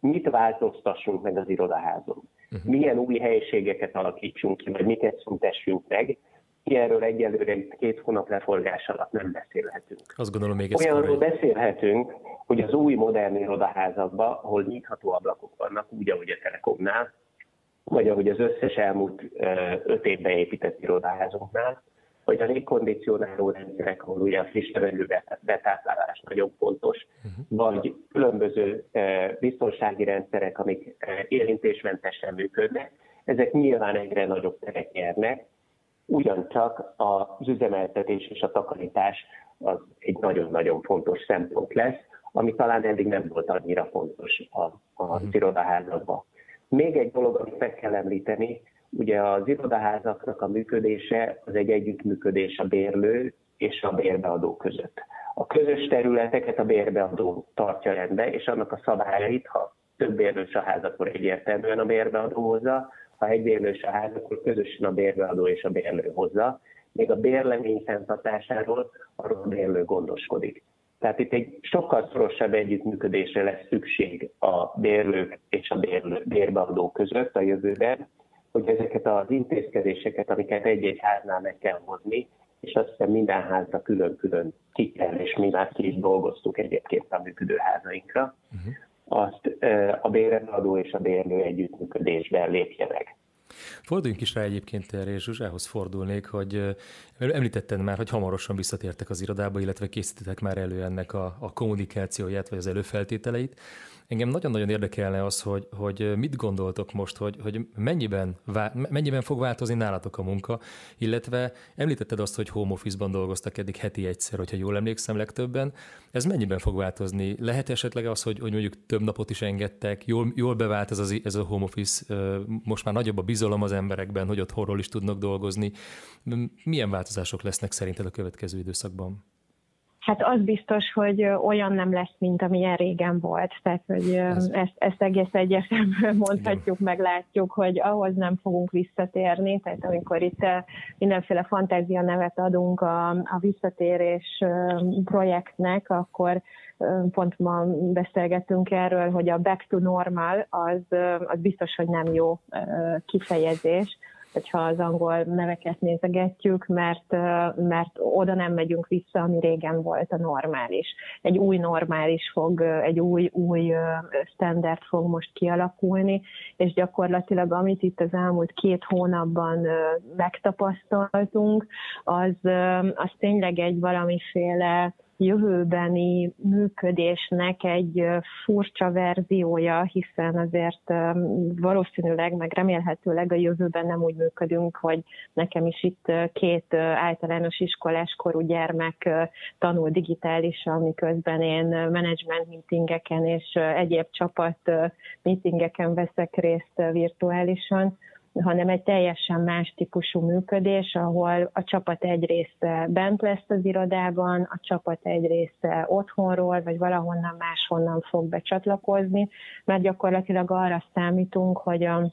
mit változtassunk meg az irodaházon, uh-huh. milyen új helyiségeket alakítsunk ki, vagy miket szüntessünk meg, ilyenről egyelőre két hónap leforgás alatt nem beszélhetünk. Azt gondolom még ez Olyanról korai. beszélhetünk, hogy az új modern irodaházakban, ahol nyitható ablakok vannak, úgy, ahogy a Telekomnál, vagy ahogy az összes elmúlt öt évben épített irodaházunknál, hogy a légkondicionáló rendszerek, ahol ugye a friss levegő betáplálás nagyon fontos, uh-huh. vagy különböző e, biztonsági rendszerek, amik e, érintésmentesen működnek, ezek nyilván egyre nagyobb teret nyernek, ugyancsak az üzemeltetés és a takarítás az egy nagyon-nagyon fontos szempont lesz, ami talán eddig nem volt annyira fontos a, a uh-huh. irodaházakban. Még egy dolog, amit meg kell említeni, Ugye az irodaházaknak a működése az egy együttműködés a bérlő és a bérbeadó között. A közös területeket a bérbeadó tartja rendbe, és annak a szabályait, ha több bérlős a ház, akkor egyértelműen a bérbeadó hozza, ha egy bérlős a ház, akkor közösen a bérbeadó és a bérlő hozza. Még a bérlemény fenntartásáról arról a bérlő gondoskodik. Tehát itt egy sokkal szorosabb együttműködésre lesz szükség a bérlők és a bérlő, bérbeadó között a jövőben, hogy ezeket az intézkedéseket, amiket egy-egy háznál meg kell hozni, és azt hiszem minden házra külön-külön ki kell, és mi már ki is dolgoztuk egyébként a működő házainkra, uh-huh. azt a béreladó és a bérlő együttműködésben lépje meg. Forduljunk is rá egyébként erre, és Zsuzsához fordulnék, hogy említetted már, hogy hamarosan visszatértek az irodába, illetve készítettek már elő ennek a, a kommunikációját, vagy az előfeltételeit. Engem nagyon-nagyon érdekelne az, hogy, hogy mit gondoltok most, hogy, hogy mennyiben, mennyiben fog változni nálatok a munka, illetve említetted azt, hogy home office-ban dolgoztak eddig heti egyszer, hogyha jól emlékszem legtöbben. Ez mennyiben fog változni? Lehet esetleg az, hogy, hogy mondjuk több napot is engedtek, jól, jól bevált ez, az, ez a home office, most már nagyobb a bizalom az emberekben, hogy ott horról is tudnak dolgozni. Milyen változások lesznek szerinted a következő időszakban? Hát az biztos, hogy olyan nem lesz, mint amilyen régen volt. Tehát, hogy Ez. ezt, ezt egész egyértelműen mondhatjuk, meg látjuk, hogy ahhoz nem fogunk visszatérni. Tehát amikor itt mindenféle fantázia nevet adunk a, a visszatérés projektnek, akkor pont ma beszélgettünk erről, hogy a back to normal az, az biztos, hogy nem jó kifejezés hogyha az angol neveket nézegetjük, mert, mert oda nem megyünk vissza, ami régen volt a normális. Egy új normális fog, egy új, új standard fog most kialakulni, és gyakorlatilag amit itt az elmúlt két hónapban megtapasztaltunk, az, az tényleg egy valamiféle jövőbeni működésnek egy furcsa verziója, hiszen azért valószínűleg, meg remélhetőleg a jövőben nem úgy működünk, hogy nekem is itt két általános iskolás korú gyermek tanul digitálisan, miközben én menedzsment meetingeken és egyéb csapat meetingeken veszek részt virtuálisan, hanem egy teljesen más típusú működés, ahol a csapat egy része bent lesz az irodában, a csapat egy része otthonról, vagy valahonnan máshonnan fog becsatlakozni, mert gyakorlatilag arra számítunk, hogy a,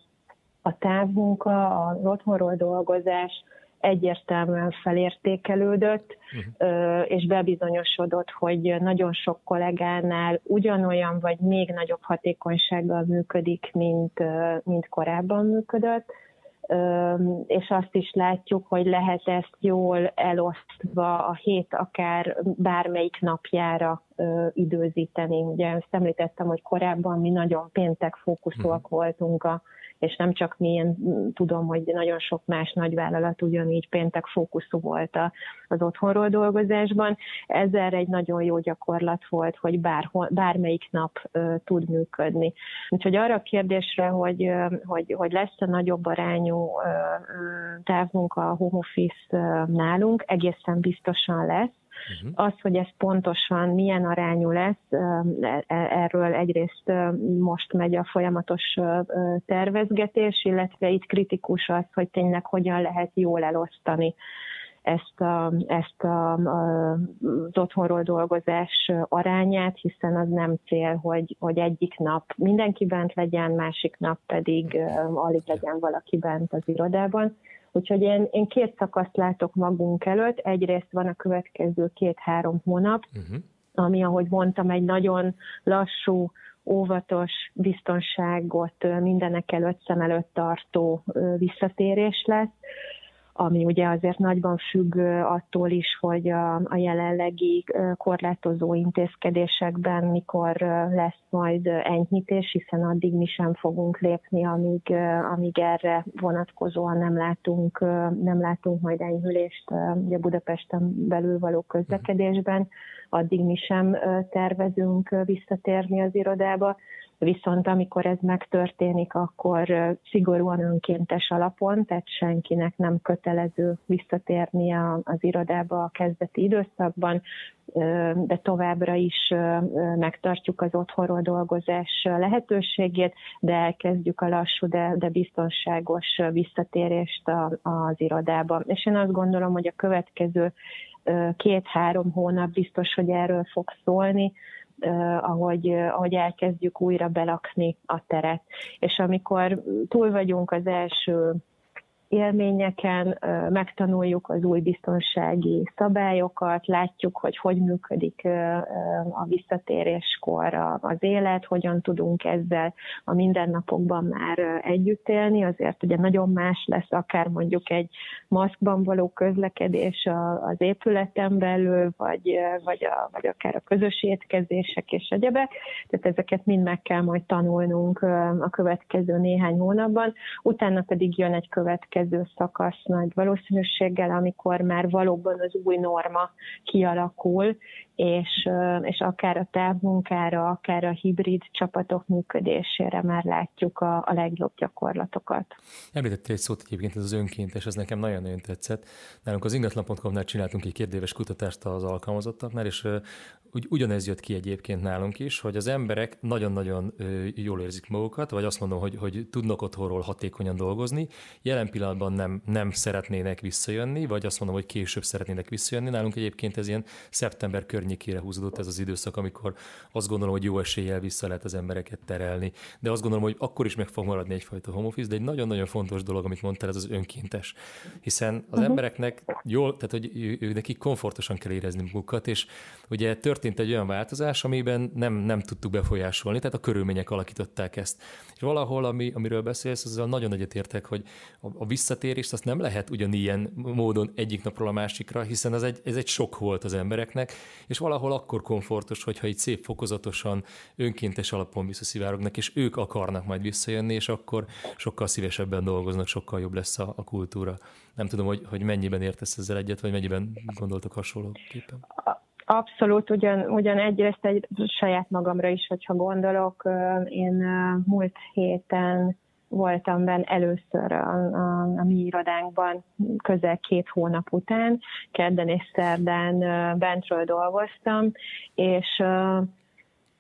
a távmunka, az otthonról dolgozás egyértelműen felértékelődött, uh-huh. és bebizonyosodott, hogy nagyon sok kollégánál ugyanolyan vagy még nagyobb hatékonysággal működik, mint, mint korábban működött és azt is látjuk, hogy lehet ezt jól elosztva a hét akár bármelyik napjára időzíteni. Ugye ezt említettem, hogy korábban mi nagyon péntek fókuszúak uh-huh. voltunk a és nem csak mi, én tudom, hogy nagyon sok más nagyvállalat ugyanígy péntek fókuszú volt az otthonról dolgozásban. Ez erre egy nagyon jó gyakorlat volt, hogy bárhol, bármelyik nap uh, tud működni. Úgyhogy arra a kérdésre, hogy, uh, hogy, hogy lesz-e nagyobb arányú uh, távmunka a home office uh, nálunk, egészen biztosan lesz Uh-huh. Az, hogy ez pontosan milyen arányú lesz, e, e, erről egyrészt most megy a folyamatos tervezgetés, illetve itt kritikus az, hogy tényleg hogyan lehet jól elosztani ezt, a, ezt a, a, az otthonról dolgozás arányát, hiszen az nem cél, hogy, hogy egyik nap mindenki bent legyen, másik nap pedig alig legyen valaki bent az irodában. Úgyhogy én, én két szakaszt látok magunk előtt. Egyrészt van a következő két-három hónap, uh-huh. ami, ahogy mondtam, egy nagyon lassú, óvatos biztonságot mindenek előtt szem előtt tartó visszatérés lesz ami ugye azért nagyban függ attól is, hogy a, a jelenlegi korlátozó intézkedésekben mikor lesz majd enyhítés, hiszen addig mi sem fogunk lépni, amíg, amíg erre vonatkozóan nem látunk, nem látunk majd enyhülést ugye Budapesten belül való közlekedésben, addig mi sem tervezünk visszatérni az irodába. Viszont amikor ez megtörténik, akkor szigorúan önkéntes alapon, tehát senkinek nem kötelező visszatérni az irodába a kezdeti időszakban, de továbbra is megtartjuk az otthonról dolgozás lehetőségét, de elkezdjük a lassú, de, de biztonságos visszatérést az irodába. És én azt gondolom, hogy a következő két-három hónap biztos, hogy erről fog szólni, ahogy, ahogy elkezdjük újra belakni a teret. És amikor túl vagyunk az első élményeken, megtanuljuk az új biztonsági szabályokat, látjuk, hogy hogy működik a visszatéréskor az élet, hogyan tudunk ezzel a mindennapokban már együtt élni, azért ugye nagyon más lesz akár mondjuk egy maszkban való közlekedés az épületen belül, vagy, vagy, a, vagy akár a közös étkezések és egyebek, tehát ezeket mind meg kell majd tanulnunk a következő néhány hónapban, utána pedig jön egy következő szakasz nagy valószínűséggel, amikor már valóban az új norma kialakul, és, és akár a távmunkára, akár a hibrid csapatok működésére már látjuk a, a legjobb gyakorlatokat. Említettél egy szót egyébként, ez az önkéntes, ez nekem nagyon-nagyon tetszett. Nálunk az ingatlan.com-nál csináltunk egy kérdéves kutatást az alkalmazottaknál, és ugy, ugyanez jött ki egyébként nálunk is, hogy az emberek nagyon-nagyon jól érzik magukat, vagy azt mondom, hogy, hogy tudnak otthonról hatékonyan dolgozni, jelen pillanatban nem, nem szeretnének visszajönni, vagy azt mondom, hogy később szeretnének visszajönni. Nálunk egyébként ez ilyen szeptember környékén környékére húzódott ez az időszak, amikor azt gondolom, hogy jó eséllyel vissza lehet az embereket terelni. De azt gondolom, hogy akkor is meg fog maradni egyfajta home office, de egy nagyon-nagyon fontos dolog, amit mondtál, ez az önkéntes. Hiszen az uh-huh. embereknek jól, tehát hogy ő, ő, nekik komfortosan kell érezni magukat, és ugye történt egy olyan változás, amiben nem, nem tudtuk befolyásolni, tehát a körülmények alakították ezt. És valahol, ami, amiről beszélsz, azzal nagyon egyetértek, hogy a, a visszatérést azt nem lehet ugyanilyen módon egyik napról a másikra, hiszen az egy, ez egy sok volt az embereknek, és valahol akkor komfortos, hogyha itt szép fokozatosan, önkéntes alapon visszaszivárognak, és ők akarnak majd visszajönni, és akkor sokkal szívesebben dolgoznak, sokkal jobb lesz a, a kultúra. Nem tudom, hogy, hogy mennyiben értesz ezzel egyet, vagy mennyiben gondoltok hasonlóképpen. Abszolút, ugyan, ugyan egyrészt egy saját magamra is, hogyha gondolok, én múlt héten voltam benne először a, a, a mi irodánkban közel két hónap után, kedden és szerdán bentről dolgoztam, és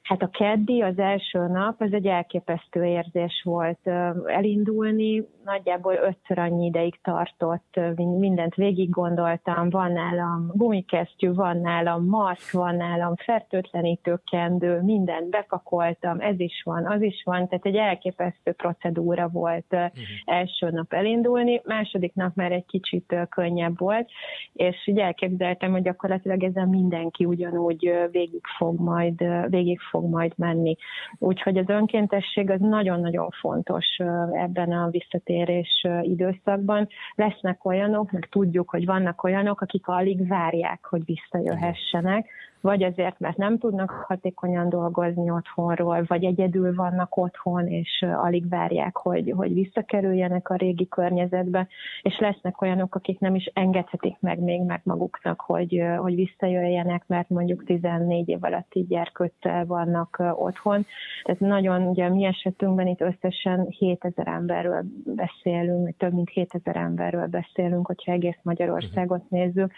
Hát a keddi, az első nap, az egy elképesztő érzés volt elindulni, nagyjából ötször annyi ideig tartott, mindent végig gondoltam, van nálam gumikesztyű, van nálam maszk, van nálam fertőtlenítő kendő, mindent bepakoltam, ez is van, az is van, tehát egy elképesztő procedúra volt uh-huh. első nap elindulni, második nap már egy kicsit könnyebb volt, és így elképzeltem, hogy gyakorlatilag ezen mindenki ugyanúgy végig fog majd, végig fog majd menni. Úgyhogy az önkéntesség az nagyon-nagyon fontos ebben a visszatérés időszakban. Lesznek olyanok, meg tudjuk, hogy vannak olyanok, akik alig várják, hogy visszajöhessenek, vagy azért, mert nem tudnak hatékonyan dolgozni otthonról, vagy egyedül vannak otthon, és alig várják, hogy, hogy visszakerüljenek a régi környezetbe, és lesznek olyanok, akik nem is engedhetik meg még meg maguknak, hogy, hogy visszajöjjenek, mert mondjuk 14 év alatti gyerkőccel vannak otthon. Tehát nagyon, ugye a mi esetünkben itt összesen 7000 emberről beszélünk, több mint 7000 emberről beszélünk, hogyha egész Magyarországot nézzük,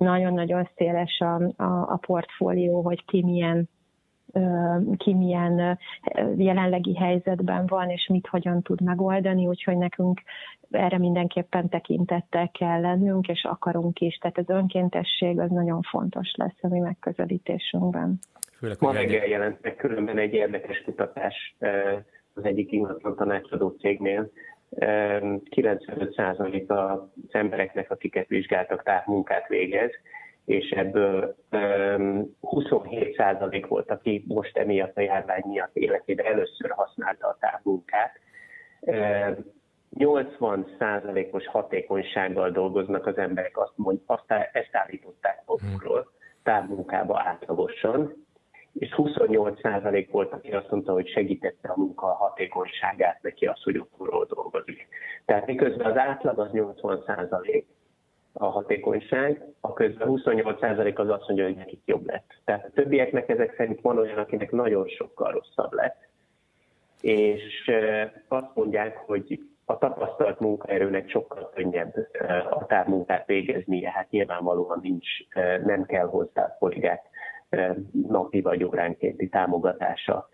nagyon-nagyon széles a, a, a portfólió, hogy ki milyen ki milyen jelenlegi helyzetben van, és mit hogyan tud megoldani, úgyhogy nekünk erre mindenképpen tekintettel kell lennünk, és akarunk is. Tehát az önkéntesség az nagyon fontos lesz a mi megközelítésünkben. Főleg, Ma reggel jelent meg különben egy érdekes kutatás az egyik ingatlan tanácsadó cégnél, 95% az embereknek, akiket vizsgáltak, távmunkát végez, és ebből 27% volt, aki most emiatt a járvány miatt életében először használta a távmunkát. 80%-os hatékonysággal dolgoznak az emberek, azt, mond, azt ezt állították magukról távmunkába átlagosan, és 28% volt, aki azt mondta, hogy segítette a munka hatékonyságát neki az, hogy otthonról dolgozik. Tehát miközben az átlag az 80% a hatékonyság, a közben 28% az azt mondja, hogy nekik jobb lett. Tehát a többieknek ezek szerint van olyan, akinek nagyon sokkal rosszabb lett, és azt mondják, hogy a tapasztalt munkaerőnek sokkal könnyebb a távmunkát végeznie, hát nyilvánvalóan nincs, nem kell hozzá kollégák napi vagy óránkénti támogatása.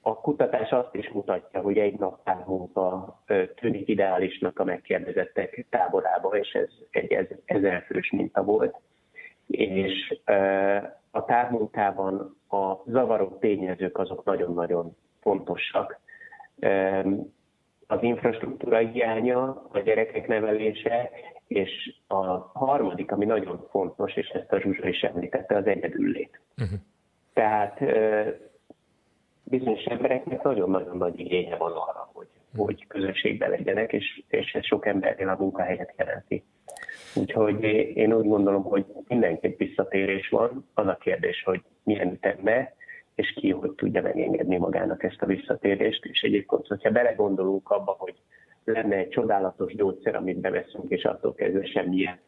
A kutatás azt is mutatja, hogy egy nap munka tűnik ideálisnak a megkérdezettek táborába, és ez egy ezerfős minta volt. És a távmunkában a zavaró tényezők azok nagyon-nagyon fontosak. Az infrastruktúra hiánya, a gyerekek nevelése, és a harmadik, ami nagyon fontos, és ezt a Zsuzsa is említette, az egyedüllét. Uh-huh. Tehát bizonyos embereknek nagyon-nagyon nagy igénye van arra, hogy, hogy közösségben legyenek, és, és ez sok embernél a munkahelyet jelenti. Úgyhogy én úgy gondolom, hogy mindenképp visszatérés van. Az a kérdés, hogy milyen ütembe, és ki hogy tudja megengedni magának ezt a visszatérést. És egyébként, hogyha belegondolunk abba, hogy lenne egy csodálatos gyógyszer, amit beveszünk, és attól kezdve semmilyen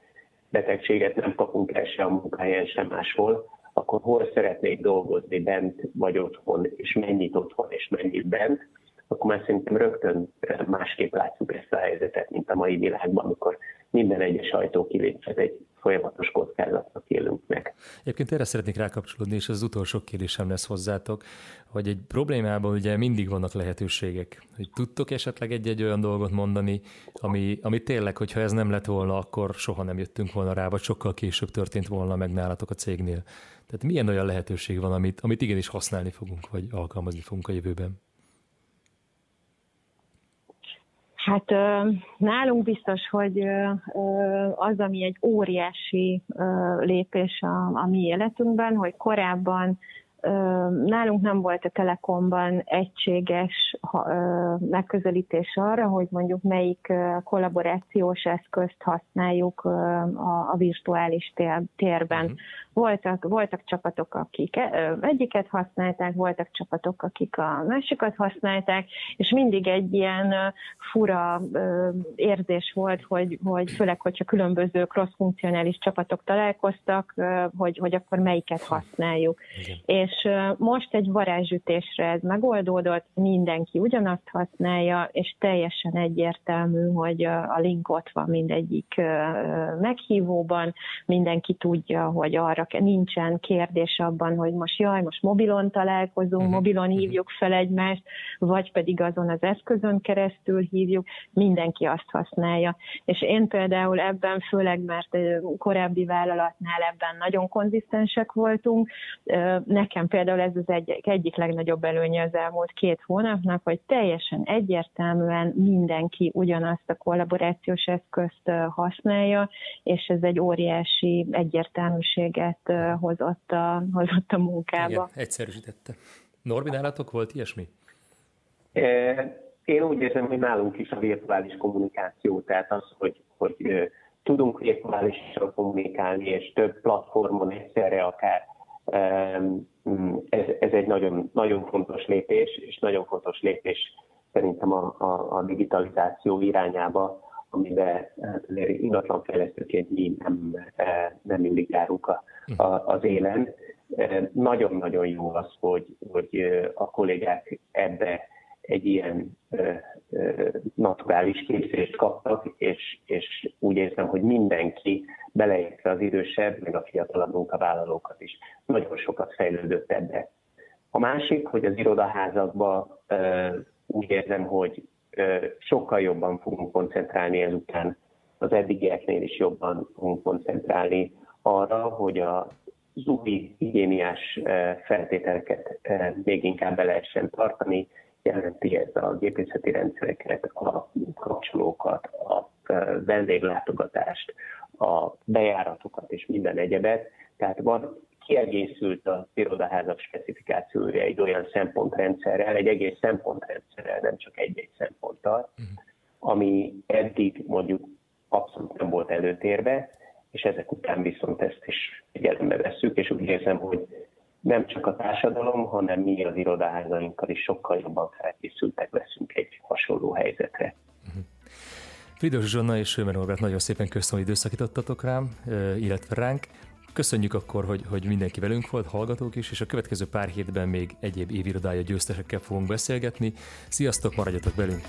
betegséget nem kapunk el se a munkahelyen, sem máshol, akkor hol szeretnék dolgozni bent vagy otthon, és mennyit otthon, és mennyit bent, akkor már szerintem rögtön másképp látjuk ezt a helyzetet, mint a mai világban, amikor minden egyes ajtó kiléphet egy folyamatos kockázatnak élünk meg. Egyébként erre szeretnék rákapcsolódni, és az utolsó kérdésem lesz hozzátok, hogy egy problémában ugye mindig vannak lehetőségek. Hogy tudtok esetleg egy-egy olyan dolgot mondani, ami, ami tényleg, hogyha ez nem lett volna, akkor soha nem jöttünk volna rá, vagy sokkal később történt volna meg nálatok a cégnél. Tehát milyen olyan lehetőség van, amit, amit igenis használni fogunk, vagy alkalmazni fogunk a jövőben? Hát nálunk biztos, hogy az, ami egy óriási lépés a, a mi életünkben, hogy korábban nálunk nem volt a Telekomban egységes megközelítés arra, hogy mondjuk melyik kollaborációs eszközt használjuk a, virtuális térben. Uh-huh. Voltak, voltak csapatok, akik egyiket használták, voltak csapatok, akik a másikat használták, és mindig egy ilyen fura érzés volt, hogy, hogy főleg, hogyha különböző cross-funkcionális csapatok találkoztak, hogy, hogy akkor melyiket használjuk. Igen. És most egy varázsütésre ez megoldódott, mindenki ugyanazt használja, és teljesen egyértelmű, hogy a link ott van mindegyik meghívóban, mindenki tudja, hogy arra nincsen kérdés abban, hogy most jaj, most mobilon találkozunk, uh-huh. mobilon mhm. hívjuk fel egymást, vagy pedig azon az eszközön keresztül hívjuk, mindenki azt használja. És én például ebben, főleg mert korábbi vállalatnál ebben nagyon konzisztensek voltunk, nekem például ez az egy, egyik legnagyobb előnye az elmúlt két hónapnak, hogy teljesen egyértelműen mindenki ugyanazt a kollaborációs eszközt használja, és ez egy óriási egyértelműséget hozott a, hozott a munkába. Igen, egyszerűsítette. Norbi, nálatok volt ilyesmi? Én úgy érzem, hogy nálunk is a virtuális kommunikáció, tehát az, hogy, hogy tudunk virtuálisan kommunikálni, és több platformon egyszerre akár ez, ez egy nagyon, nagyon fontos lépés, és nagyon fontos lépés szerintem a, a, a digitalizáció irányába, amiben hát ingatlanfejlesztőként mi nem, e, nem mindig járunk a, a, az élen. Nagyon-nagyon jó az, hogy, hogy a kollégák ebbe egy ilyen naturális képzést kaptak, és, és úgy érzem, hogy mindenki, beleértve az idősebb, meg a fiatalabb munkavállalókat is, nagyon sokat fejlődött ebbe. A másik, hogy az irodaházakban úgy érzem, hogy sokkal jobban fogunk koncentrálni ezután, az eddigieknél is jobban fogunk koncentrálni arra, hogy a az új higiéniás feltételeket még inkább be lehessen tartani, jelenti ez a gépészeti rendszereket, a kapcsolókat, a vendéglátogatást, a bejáratokat és minden egyebet. Tehát van kiegészült az irodaházak specifikációja egy olyan szempontrendszerrel, egy egész szempontrendszerrel, nem csak egy-egy szemponttal, uh-huh. ami eddig mondjuk abszolút nem volt előtérbe, és ezek után viszont ezt is figyelembe vesszük, és úgy érzem, hogy nem csak a társadalom, hanem mi az irodaházainkkal is sokkal jobban felkészültek leszünk egy hasonló helyzetre. Uh-huh. Fridos Zsonna és Sömer Norbert, nagyon szépen köszönöm, hogy időszakítottatok rám, illetve ránk. Köszönjük akkor, hogy, hogy mindenki velünk volt, hallgatók is, és a következő pár hétben még egyéb évirodája győztesekkel fogunk beszélgetni. Sziasztok, maradjatok velünk!